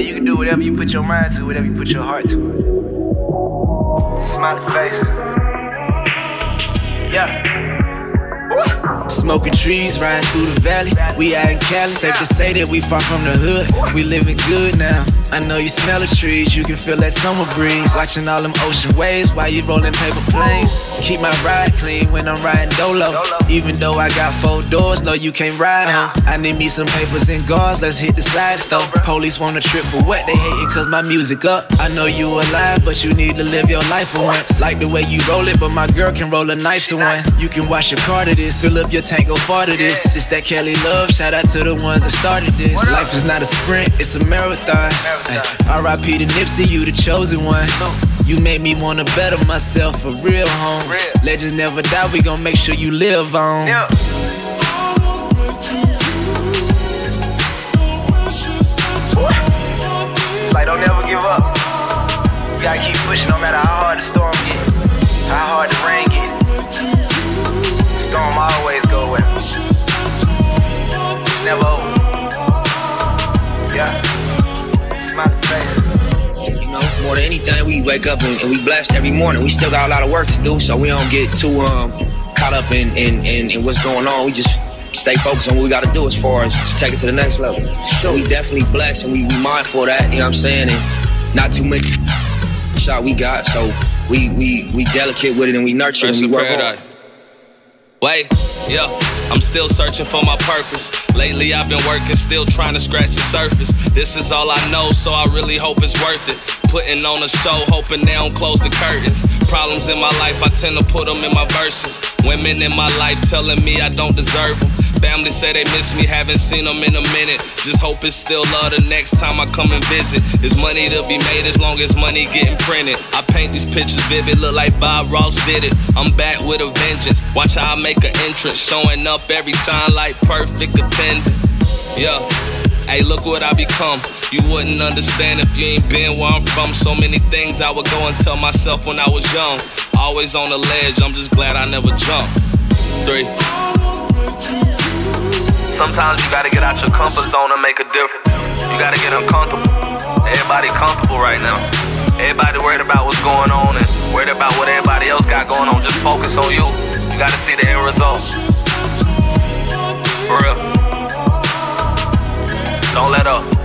you can do whatever you put your mind to, whatever you put your heart to. Smileyface. Yeah. Smoking trees, riding through the valley. We out in Cali. Safe to say that we far from the hood. We living good now. I know you smell the trees, you can feel that summer breeze. Watching all them ocean waves while you rolling paper planes. Keep my ride clean when I'm riding dolo. Even though I got four doors, no, you can't ride home. I need me some papers and guards, let's hit the side stove. Police want a trip for what? They hating cause my music up. I know you alive, but you need to live your life for once. Like the way you roll it, but my girl can roll a nicer one. You can wash your car to this, fill up your tank, go far to this. It's that Cali love, shout out to the ones that started this. Life is not a sprint, it's a marathon. R.I.P. to Nipsey, you the chosen one. You made me wanna better myself for real homes. Legends never die, we gon' make sure you live on. Like don't never give up. You gotta keep pushing no matter how hard the storm get, how hard the Yeah. Smile face. You know, more than anything, we wake up and, and we blessed every morning. We still got a lot of work to do, so we don't get too um caught up in in, in, in what's going on. We just stay focused on what we got to do as far as to take it to the next level. So we definitely blessed and we, we mindful of that. You know what I'm saying? And not too many shot we got, so we we we delicate with it and we nurture it Rest and we work paradise. hard. Wait, yeah, I'm still searching for my purpose. Lately, I've been working, still trying to scratch the surface. This is all I know, so I really hope it's worth it. Putting on a show, hoping they don't close the curtains. Problems in my life, I tend to put them in my verses. Women in my life telling me I don't deserve them. Family say they miss me, haven't seen them in a minute. Just hope it's still love the next time I come and visit. There's money to be made as long as money getting printed. I paint these pictures vivid, look like Bob Ross did it. I'm back with a vengeance. Watch how I make an entrance, showing up every time like perfect attendance. Yeah. Hey, look what I become. You wouldn't understand if you ain't been where I'm from. So many things I would go and tell myself when I was young. Always on the ledge, I'm just glad I never jumped. Three. Sometimes you gotta get out your comfort zone and make a difference. You gotta get uncomfortable. Everybody comfortable right now. Everybody worried about what's going on and worried about what everybody else got going on. Just focus on you. You gotta see the end result. For real. Don't let up.